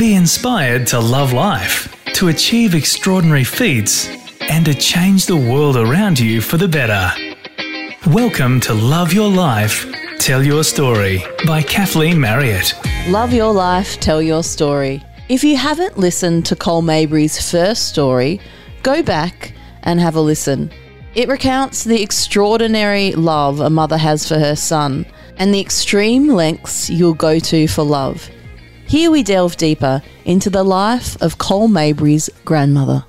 Be inspired to love life, to achieve extraordinary feats, and to change the world around you for the better. Welcome to Love Your Life, Tell Your Story by Kathleen Marriott. Love your life, tell your story. If you haven't listened to Col Maybury's first story, go back and have a listen. It recounts the extraordinary love a mother has for her son and the extreme lengths you'll go to for love. Here we delve deeper into the life of Col Maybury's grandmother.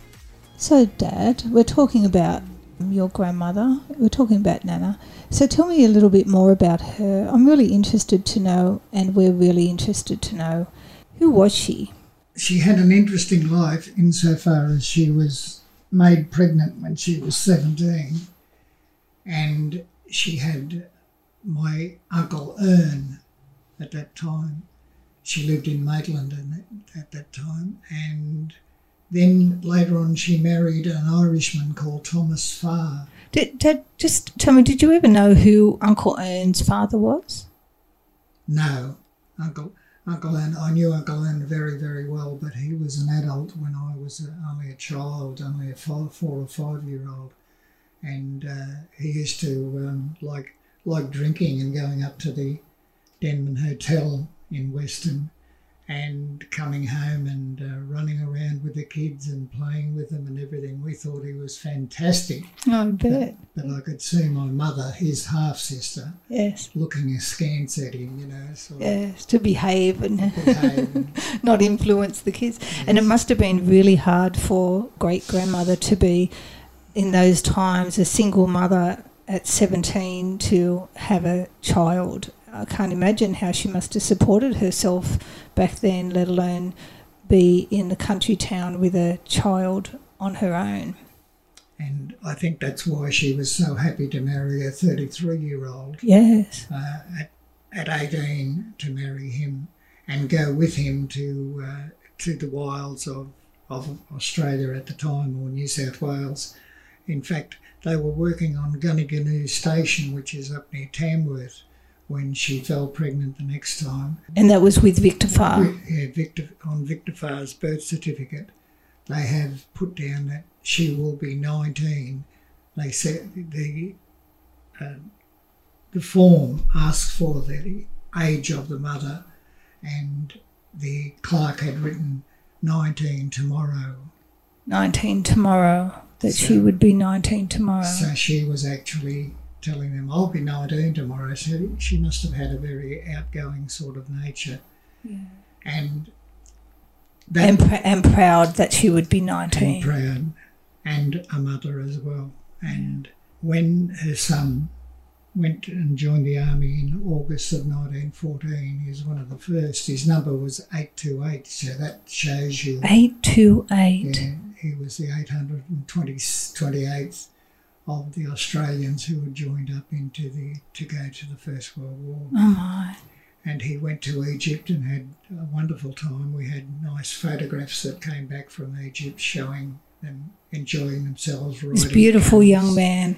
So, Dad, we're talking about your grandmother. We're talking about Nana. So, tell me a little bit more about her. I'm really interested to know, and we're really interested to know who was she? She had an interesting life insofar as she was made pregnant when she was 17, and she had my uncle Ern at that time. She lived in Maitland at that time, and then later on, she married an Irishman called Thomas Farr. Did, did just tell me? Did you ever know who Uncle Ern's father was? No, Uncle Uncle Ern. I knew Uncle Ern very very well, but he was an adult when I was only a child, only a five, four or five year old, and uh, he used to um, like like drinking and going up to the Denman Hotel in Weston and coming home and uh, running around with the kids and playing with them and everything. We thought he was fantastic. Oh, I bet. But, but I could see my mother, his half sister, yes, looking askance at him, you know. Sort yes, to behave and, behave and not influence the kids. Yes. And it must have been really hard for great grandmother to be in those times a single mother at 17 to have a child I can't imagine how she must have supported herself back then, let alone be in the country town with a child on her own. And I think that's why she was so happy to marry a 33 year old. Yes. Uh, at, at 18 to marry him and go with him to, uh, to the wilds of, of Australia at the time or New South Wales. In fact, they were working on Gunniganoo Station, which is up near Tamworth when she fell pregnant the next time. And that was with Victor Farr? Yeah, Victor, on Victor Farr's birth certificate, they have put down that she will be 19. They said the, uh, the form asks for the age of the mother, and the clerk had written 19 tomorrow. 19 tomorrow, that so, she would be 19 tomorrow. So she was actually telling them, I'll be 19 tomorrow. So she must have had a very outgoing sort of nature. Yeah. And that, and, pr- and proud that she would be 19. And proud, and a mother as well. And when her son went and joined the army in August of 1914, he was one of the first. His number was 828, so that shows you. 828. Yeah, he was the 828th of the Australians who had joined up into the to go to the First World War. Oh my! And he went to Egypt and had a wonderful time. We had nice photographs that came back from Egypt showing them enjoying themselves. Riding This beautiful camels, young man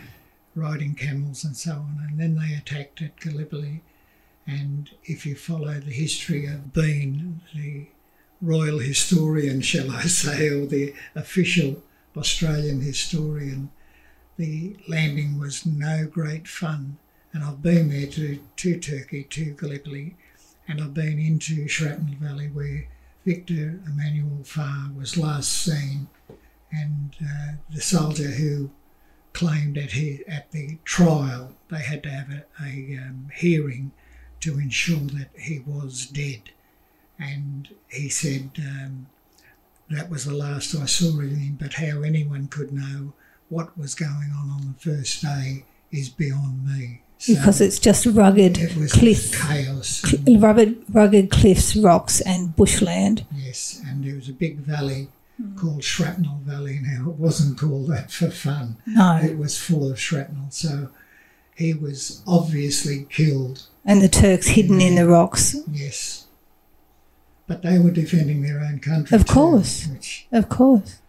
riding camels and so on. And then they attacked at Gallipoli. And if you follow the history of Bean, the royal historian, shall I say, or the official Australian historian, the landing was no great fun. And I've been there to, to Turkey, to Gallipoli, and I've been into Shrapnel Valley where Victor Emmanuel Farr was last seen. And uh, the soldier who claimed that he, at the trial they had to have a, a um, hearing to ensure that he was dead. And he said um, that was the last I saw of him, but how anyone could know what was going on on the first day is beyond me. So because it's just rugged it cliff, chaos, cl- rugged, rugged cliffs, rocks, and bushland. Yes, and there was a big valley mm. called Shrapnel Valley. Now it wasn't called that for fun. No, it was full of shrapnel. So he was obviously killed. And the Turks hidden in the rocks. Yes, but they were defending their own country. Of too, course, which, of course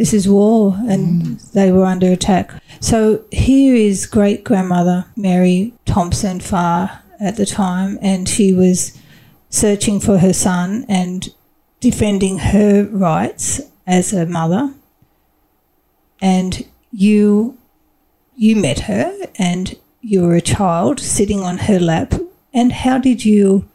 this is war and mm. they were under attack. So here is great grandmother Mary Thompson Farr at the time, and she was searching for her son and defending her rights as a mother, and you you met her and you were a child sitting on her lap. And how did you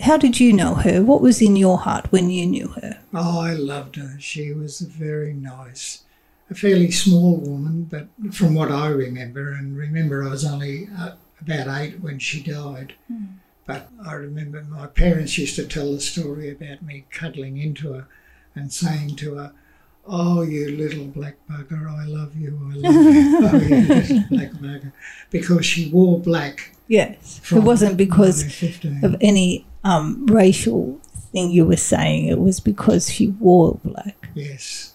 how did you know her? What was in your heart when you knew her? Oh, I loved her. She was very nice. A fairly small woman, but from what I remember, and remember I was only uh, about eight when she died. Mm. But I remember my parents used to tell the story about me cuddling into her and saying to her, Oh, you little black bugger, I love you, I love you. oh, you little black bugger. Because she wore black. Yes. It wasn't because of any um, racial thing you were saying, it was because she wore black. Yes.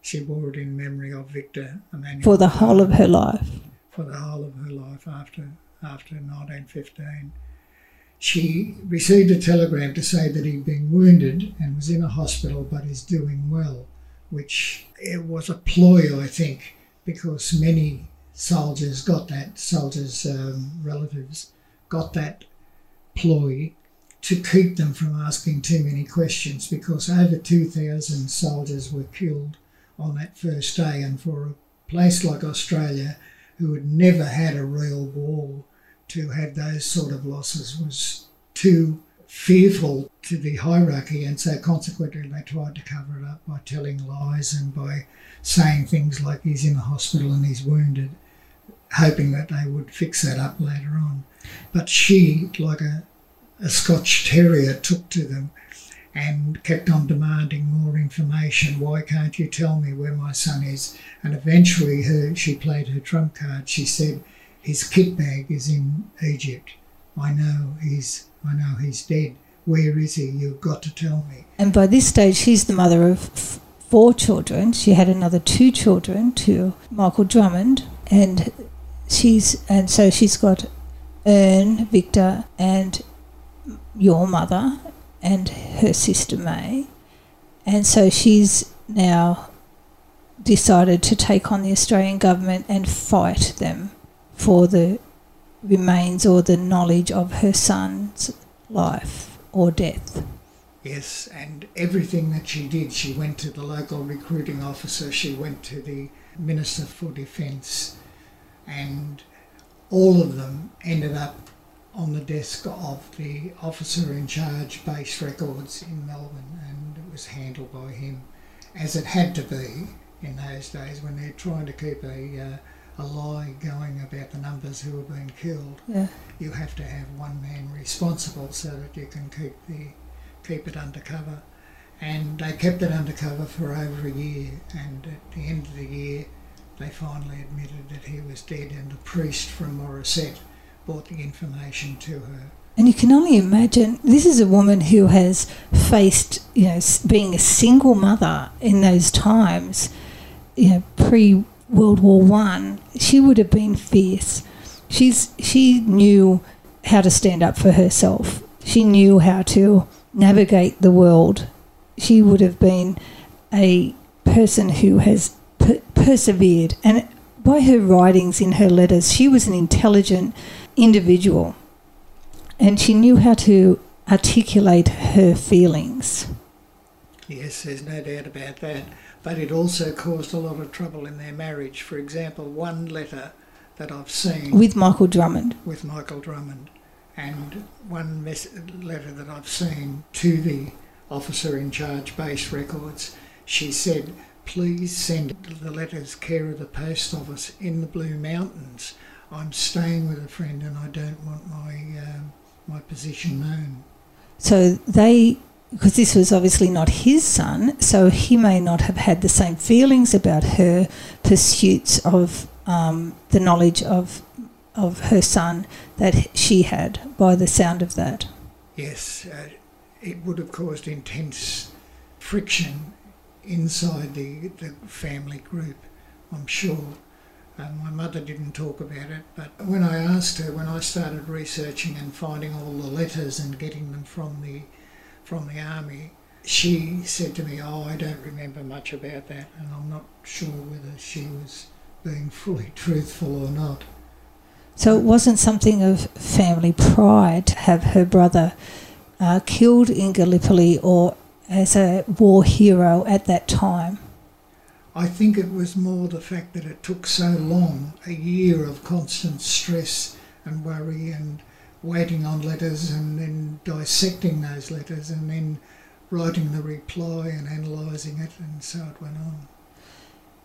She wore it in memory of Victor Emmanuel. For the whole of her life. For the whole of her life after after 1915. She received a telegram to say that he'd been wounded and was in a hospital but is doing well which it was a ploy, I think, because many soldiers got that, soldiers' um, relatives got that ploy to keep them from asking too many questions because over 2,000 soldiers were killed on that first day. And for a place like Australia, who had never had a real war, to have those sort of losses was too fearful to the hierarchy, and so consequently they tried to cover it up by telling lies and by saying things like he's in the hospital and he's wounded, hoping that they would fix that up later on. But she, like a, a Scotch terrier, took to them and kept on demanding more information. Why can't you tell me where my son is? And eventually, her she played her trump card. She said, "His kit bag is in Egypt. I know he's I know he's dead. Where is he? You've got to tell me. And by this stage, she's the mother of f- four children. She had another two children to Michael Drummond, and she's and so she's got Ern, Victor, and your mother and her sister May, and so she's now decided to take on the Australian government and fight them for the remains or the knowledge of her son's life or death. Yes, and everything that she did, she went to the local recruiting officer, she went to the Minister for Defence, and all of them ended up on the desk of the officer in charge base records in Melbourne, and it was handled by him, as it had to be in those days when they're trying to keep a uh, a lie going about the numbers who are being killed. Yeah. You have to have one man responsible so that you can keep the keep it undercover. And they kept it undercover for over a year. And at the end of the year, they finally admitted that he was dead, and the priest from Morisset brought the information to her. And you can only imagine this is a woman who has faced, you know, being a single mother in those times, you know, pre World War One, she would have been fierce. She's she knew how to stand up for herself. She knew how to navigate the world. She would have been a person who has per- persevered, and by her writings in her letters, she was an intelligent individual, and she knew how to articulate her feelings. Yes, there's no doubt about that but it also caused a lot of trouble in their marriage. For example, one letter that I've seen with Michael Drummond, with Michael Drummond, and one mes- letter that I've seen to the officer in charge base records, she said, "Please send the letters care of the post office in the Blue Mountains. I'm staying with a friend, and I don't want my uh, my position known." So they because this was obviously not his son, so he may not have had the same feelings about her pursuits of um, the knowledge of of her son that she had. By the sound of that, yes, uh, it would have caused intense friction inside the the family group. I'm sure. Uh, my mother didn't talk about it, but when I asked her, when I started researching and finding all the letters and getting them from the from the army, she said to me, Oh, I don't remember much about that, and I'm not sure whether she was being fully truthful or not. So it wasn't something of family pride to have her brother uh, killed in Gallipoli or as a war hero at that time? I think it was more the fact that it took so long a year of constant stress and worry and waiting on letters and then dissecting those letters and then writing the reply and analysing it, and so it went on.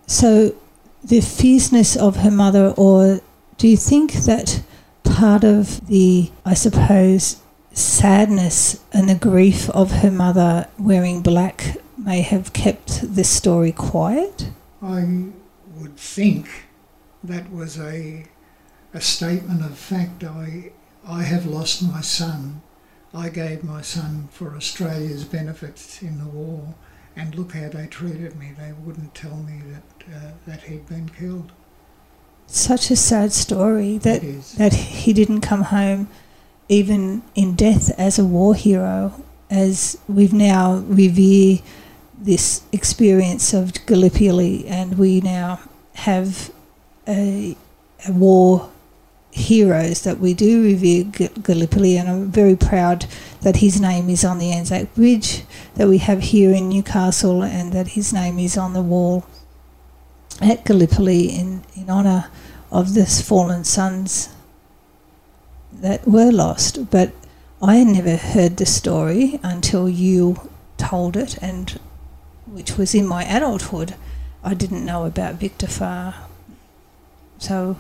So, the fierceness of her mother, or do you think that part of the, I suppose, sadness and the grief of her mother wearing black may have kept this story quiet? I would think that was a a statement of fact. I I have lost my son. I gave my son for Australia's benefits in the war, and look how they treated me. They wouldn't tell me that uh, that he'd been killed. Such a sad story that that he didn't come home even in death as a war hero as we've now revere this experience of Gallipoli and we now have a, a war heroes that we do revere G- Gallipoli and I'm very proud that his name is on the Anzac Bridge that we have here in Newcastle and that his name is on the wall at Gallipoli in, in honour of the fallen sons that were lost. But I never heard the story until you told it, and which was in my adulthood. I didn't know about Victor Farr. So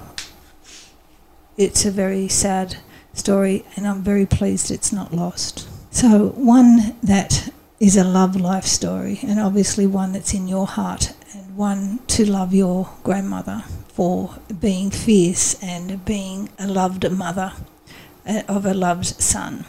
it's a very sad story, and I'm very pleased it's not lost. So, one that is a love life story, and obviously one that's in your heart, and one to love your grandmother for being fierce and being a loved mother uh, of a loved son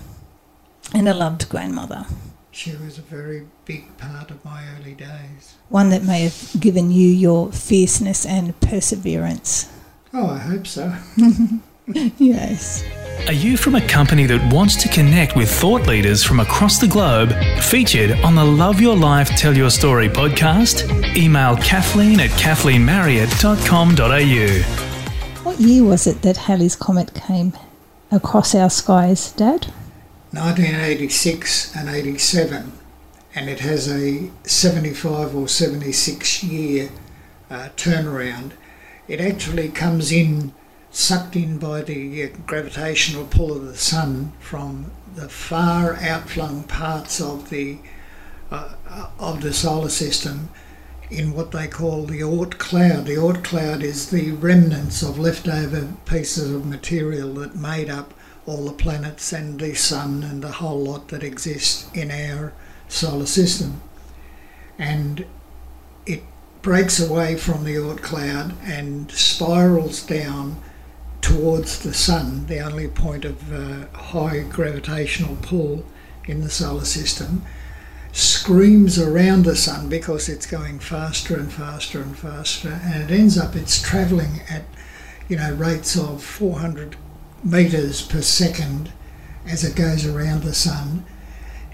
and a loved grandmother. She was a very big part of my early days. One that may have given you your fierceness and perseverance. Oh, I hope so. Yes. Are you from a company that wants to connect with thought leaders from across the globe? Featured on the Love Your Life Tell Your Story podcast? Email Kathleen at kathleenmarriott.com.au. What year was it that Halley's Comet came across our skies, Dad? 1986 and 87, and it has a 75 or 76 year uh, turnaround. It actually comes in, sucked in by the gravitational pull of the sun from the far outflung parts of the uh, of the solar system in what they call the Oort cloud. The Oort cloud is the remnants of leftover pieces of material that made up all the planets and the sun and the whole lot that exists in our solar system. And it breaks away from the Oort cloud and spirals down towards the sun, the only point of uh, high gravitational pull in the solar system, screams around the sun because it's going faster and faster and faster, and it ends up it's travelling at you know rates of 400 meters per second as it goes around the sun.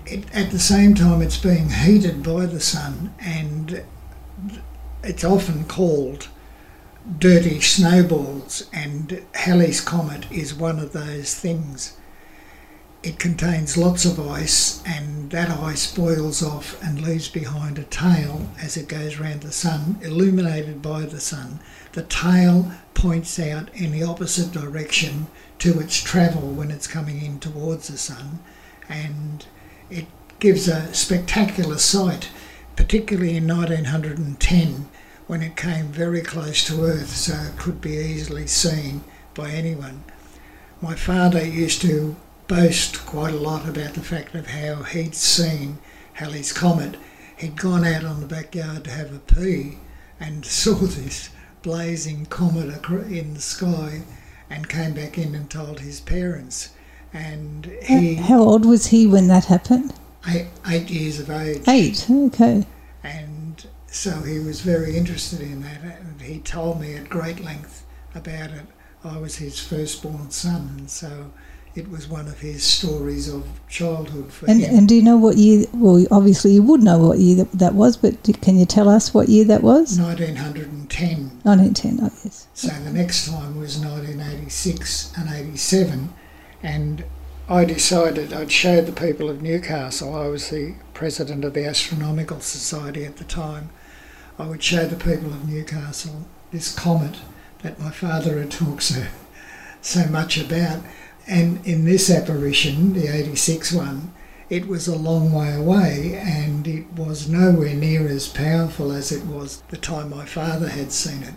It, at the same time, it's being heated by the sun, and it's often called dirty snowballs, and Halley's Comet is one of those things. It contains lots of ice, and that ice boils off and leaves behind a tail as it goes round the sun, illuminated by the sun. The tail points out in the opposite direction to its travel when it's coming in towards the sun, and it gives a spectacular sight, particularly in 1910 when it came very close to Earth, so it could be easily seen by anyone. My father used to boast quite a lot about the fact of how he'd seen Halley's Comet. He'd gone out on the backyard to have a pee and saw this blazing comet in the sky and came back in and told his parents. And he, How old was he when that happened? eight, eight years of age, Eight. Okay. and so he was very interested in that. And he told me at great length about it. I was his firstborn son, and so it was one of his stories of childhood for And, him. and do you know what year? Well, obviously you would know what year that, that was, but can you tell us what year that was? 1910. 1910, oh yes. So the next time was 1986 and 87, and I decided I'd show the people of Newcastle, I was the president of the Astronomical Society at the time, I would show the people of Newcastle this comet that my father had talked so, so much about. And in this apparition, the 86 one, it was a long way away and it was nowhere near as powerful as it was the time my father had seen it.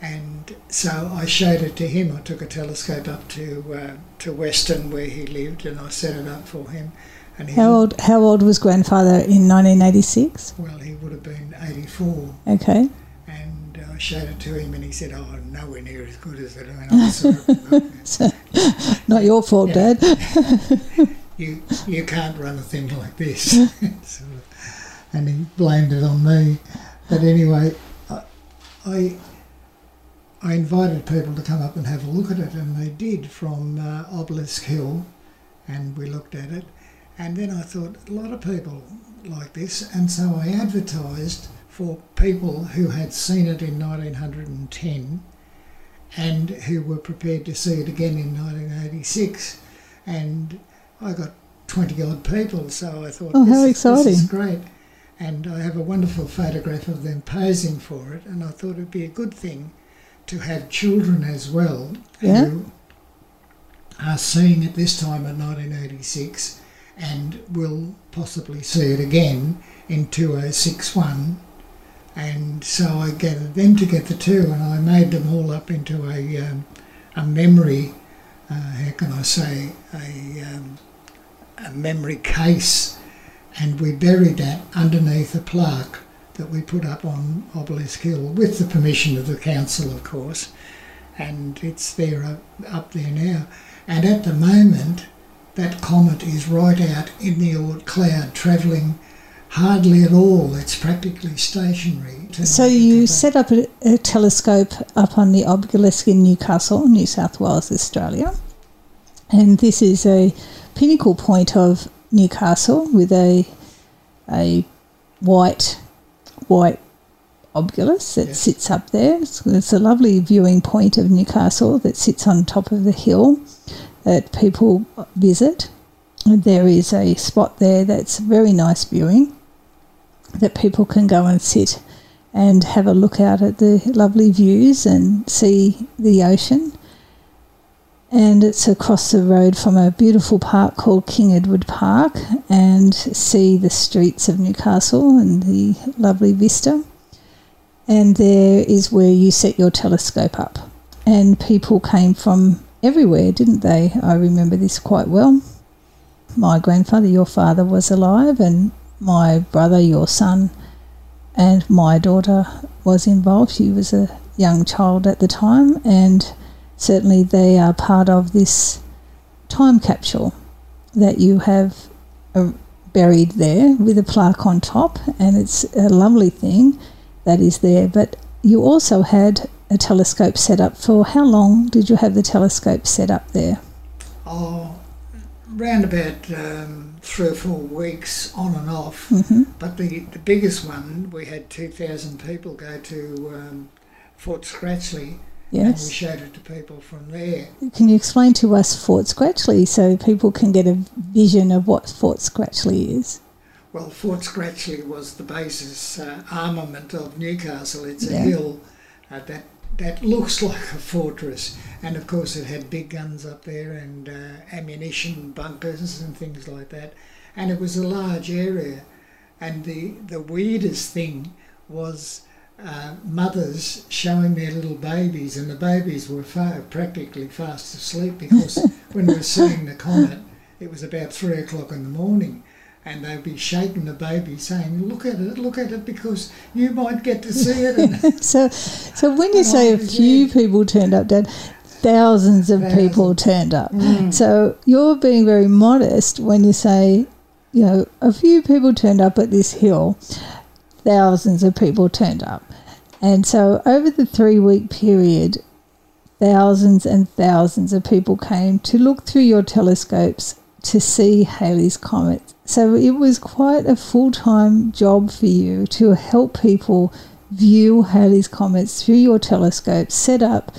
And so I showed it to him. I took a telescope up to uh, to Weston where he lived, and I set it up for him. And How old? How old was grandfather in 1986? Well, he would have been 84. Okay. And uh, I showed it to him, and he said, "Oh, nowhere near as good as it." And I not your fault. Dad. you you can't run a thing like this. And he blamed it on me. But anyway, I, I I invited people to come up and have a look at it, and they did from uh, Obelisk Hill, and we looked at it. And then I thought a lot of people like this, and so I advertised for people who had seen it in 1910 and who were prepared to see it again in 1986. And I got 20 odd people, so I thought, Oh, how this, is- this is great. And I have a wonderful photograph of them posing for it, and I thought it'd be a good thing to have children as well Yeah. who are seeing it this time in 1986 and we'll possibly see it again in 2061. And so I gathered them together too, and I made them all up into a, um, a memory, uh, how can I say, a, um, a memory case, and we buried that underneath a plaque that we put up on Obelisk Hill with the permission of the council, of course, and it's there up, up there now. And at the moment, that comet is right out in the Oort cloud, travelling hardly at all. It's practically stationary. So you set up a, a telescope up on the obelisk in Newcastle, New South Wales, Australia, and this is a pinnacle point of Newcastle with a a white white obelisk that Yes. sits up there. It's, it's a lovely viewing point of Newcastle that sits on top of the hill that people visit. There is a spot there that's very nice viewing that people can go and sit and have a look out at the lovely views and see the ocean. And it's across the road from a beautiful park called King Edward Park and see the streets of Newcastle and the lovely vista. And there is where you set your telescope up. And people came from everywhere, didn't they? I remember this quite well. My grandfather, your father, was alive, and my brother, your son, and my daughter was involved. She was a young child at the time, and certainly they are part of this time capsule that you have uh, buried there with a plaque on top, and it's a lovely thing that is there. But you also had a telescope set up for how long did you have the telescope set up there? Oh, round about um, three or four weeks on and off. hmm But the, the biggest one, we had 2,000 people go to um, Fort Scratchley and we showed it to people from there. Can you explain to us Fort Scratchley so people can get a vision of what Fort Scratchley is? Well, Fort Scratchley was the basis uh, armament of Newcastle. It's a hill uh, that that looks like a fortress, and of course it had big guns up there and uh, ammunition bunkers and things like that. And it was a large area, and the the weirdest thing was. Uh, mothers showing their little babies, and the babies were far, practically fast asleep because when we were seeing the comet, it was about three o'clock in the morning, and they'd be shaking the baby, saying, "Look at it, look at it, because you might get to see it." So, so when you say a few people turned up, Dad, thousands of people turned up. Mm. So you're being very modest when you say, you know, a few people turned up at this hill, thousands of people turned up. And so over the three week period, thousands and thousands of people came to look through your telescopes to see Halley's Comet. So it was quite a full time job for you to help people view Halley's Comets through your telescope set up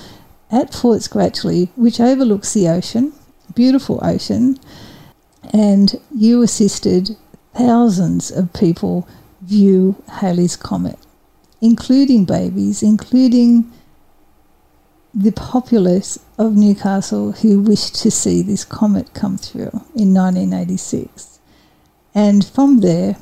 at Fort Scratchley, which overlooks the ocean beautiful ocean, and you assisted thousands of people view Halley's Comet, including babies, including the populace of Newcastle who wished to see this comet come through in 1986. And from there,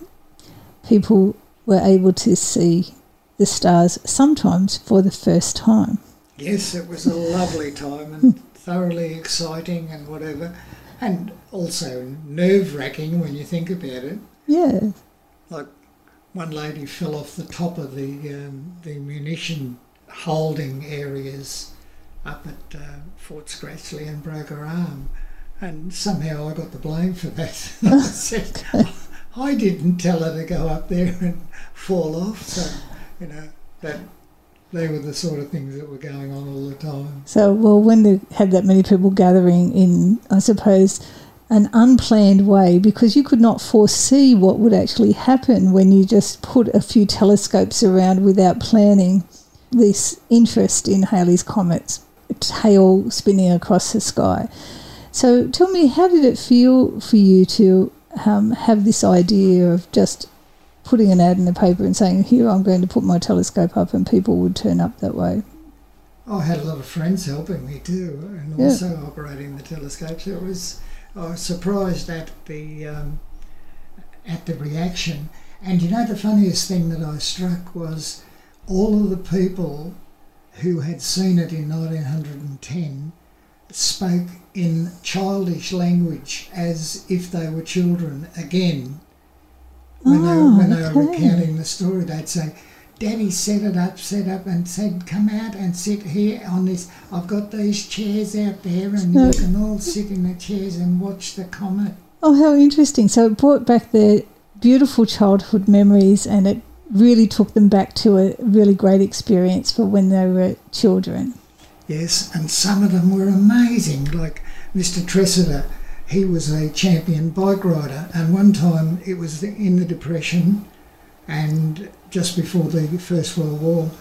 people were able to see the stars sometimes for the first time. Yes, it was a lovely time and thoroughly exciting and whatever, and also nerve wracking when you think about it. Yeah. Like one lady fell off the top of the um, the munition holding areas up at uh, Fort Scratchley and broke her arm, and somehow I got the blame for that. I said I didn't tell her to go up there and fall off, so you know that they were the sort of things that were going on all the time. So, well, when they had that many people gathering in, I suppose, an unplanned way, because you could not foresee what would actually happen when you just put a few telescopes around without planning this interest in Halley's comets, tail spinning across the sky. So, tell me, how did it feel for you to um, have this idea of just putting an ad in the paper and saying, Here, I'm going to put my telescope up, and people would turn up that way. I had a lot of friends helping me too, and Yeah. also operating the telescopes. It was I was surprised at the um, at the reaction. And you know, the funniest thing that I struck was all of the people who had seen it in 1910 spoke in childish language as if they were children again. When, they, Oh, when they were recounting the story, they'd say, Daddy set it up, set up, and said, Come out and sit here on this. I've got these chairs out there, and No. you can all sit in the chairs and watch the comet. Oh, how interesting. So it brought back their beautiful childhood memories and it really took them back to a really great experience for when they were children. Yes, and some of them were amazing. Like Mr. Tressida, he was a champion bike rider, and one time it was in the Depression and just before the First World War,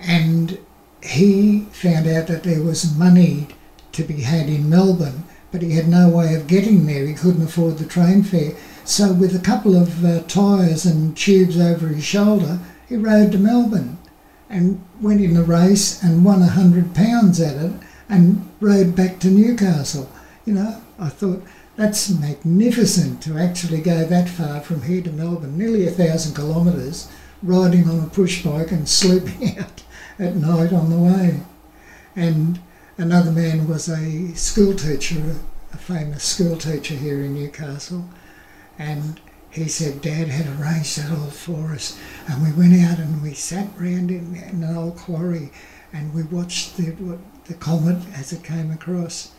and he found out that there was money to be had in Melbourne, but he had no way of getting there. He couldn't afford the train fare. So, with a couple of uh, tyres and tubes over his shoulder, he rode to Melbourne and went in the race and won a hundred pounds at it and rode back to Newcastle. You know, I thought that's magnificent to actually go that far from here to Melbourne, nearly a thousand kilometres, riding on a push bike and sleeping out at night on the way. And another man was a school teacher, a famous school teacher here in Newcastle, and he said Dad had arranged it all for us, and we went out and we sat round in, in an old quarry, and we watched the the comet as it came across.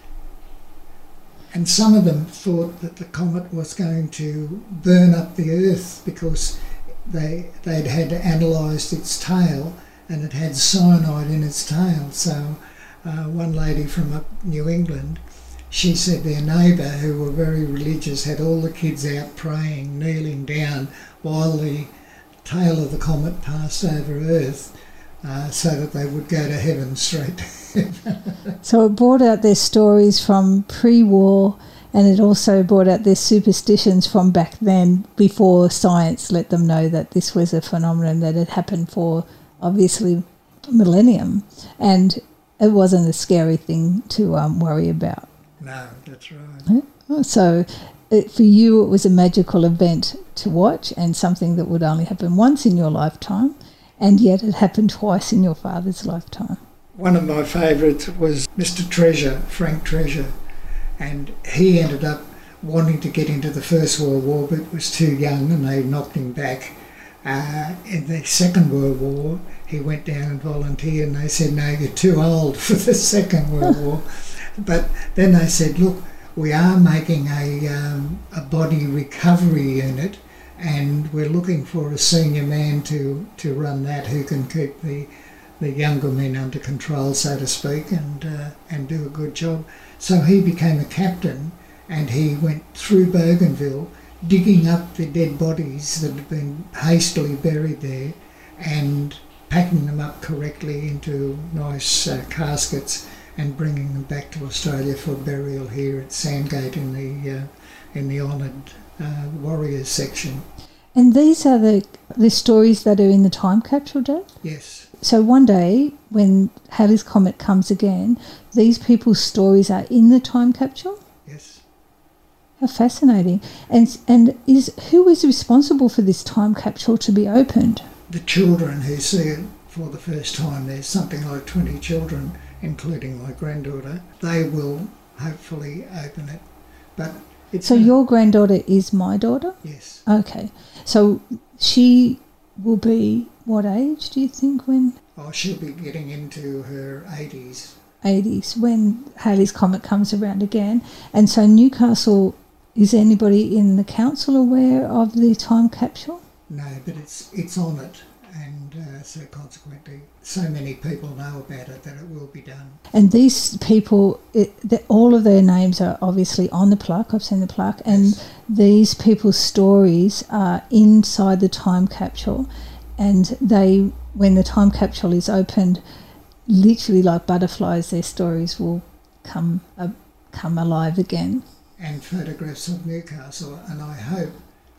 And some of them thought that the comet was going to burn up the Earth because they they'd had analysed its tail, and it had cyanide in its tail. So, uh, one lady from up New England she said their neighbour, who were very religious, had all the kids out praying, kneeling down while the tail of the comet passed over Earth, uh, so that they would go to heaven straight. So it brought out their stories from pre war and it also brought out their superstitions from back then before science let them know that this was a phenomenon that had happened for obviously millennium and it wasn't a scary thing to um, worry about. No, that's right. So it, for you, it was a magical event to watch and something that would only happen once in your lifetime, and yet it happened twice in your father's lifetime. One of my favourites was Mr. Treasure, Frank Treasure, and he ended up wanting to get into the First World War but was too young and they knocked him back. Uh, in the Second World War, he went down and volunteered and they said, no, you're too old for the Second World War. But then they said, look, we are making a, um, a body recovery unit and we're looking for a senior man to, to run that who can keep the the younger men under control, so to speak, and uh, and do a good job. So he became a captain, and he went through Bougainville, digging up the dead bodies that had been hastily buried there, and packing them up correctly into nice uh, caskets, and bringing them back to Australia for burial here at Sandgate in the uh, in the honoured uh, warriors section. And these are the the stories that are in the time capsule, Dad. Yes, So one day, when Halley's Comet comes again, these people's stories are in the time capsule. yes. How fascinating! And and is who is responsible for this time capsule to be opened? The children who see it for the first time, there's something like 20 children, including my granddaughter, they will hopefully open it. But it's So a- your granddaughter is my daughter. yes, Okay, so she will be what age do you think when oh, she'll be getting into her 80s. 80s when Halley's Comet comes around again? And so Newcastle, is anybody in the council aware of the time capsule? No, but it's it's on it, and uh, so consequently, so many people know about it that it will be done. And these people, it, all of their names are obviously on the plaque. I've seen the plaque, and Yes. these people's stories are inside the time capsule. And they, when the time capsule is opened, literally like butterflies, their stories will come uh, come alive again. and photographs of Newcastle, and I hope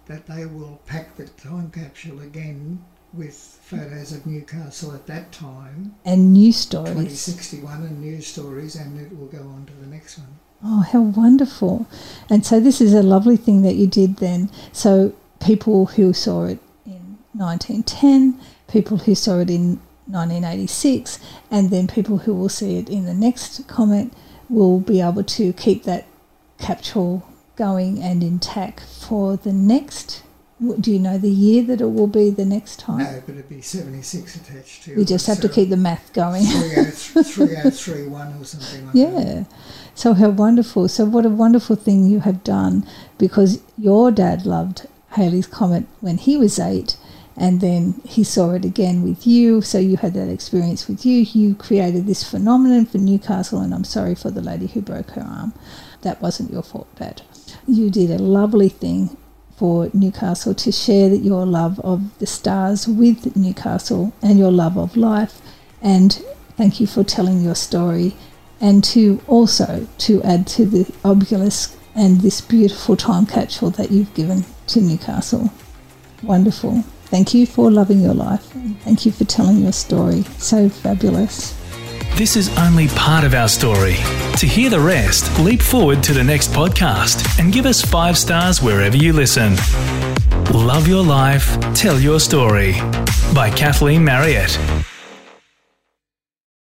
that they will pack the time capsule again with photos of Newcastle at that time, And new stories. 2061, and news stories, and it will go on to the next one. Oh, how wonderful! And so this is a lovely thing that you did then. So people who saw it in 1910, people who saw it in 1986, and then people who will see it in the next comment will be able to keep that capsule going and intact for the next. Do you know the year that it will be the next time? No, but it'd be 76 attached to We just have to keep the math going. 3031 or something like that. Yeah. So how wonderful. So what a wonderful thing you have done because your dad loved Halley's Comet when he was eight and then he saw it again with you. So you had that experience with you. You created this phenomenon for Newcastle and I'm sorry for the lady who broke her arm. That wasn't your fault, Dad. You did a lovely thing for Newcastle to share your love of the stars with Newcastle and your love of life. And thank you for telling your story and to also to add to the obelisk and this beautiful time capsule that you've given to Newcastle. Wonderful. Thank you for loving your life. And thank you for telling your story. So fabulous. This is only part of our story. To hear the rest, leap forward to the next podcast and give us five stars wherever you listen. Love Your Life, Tell Your Story by Kathleen Marriott.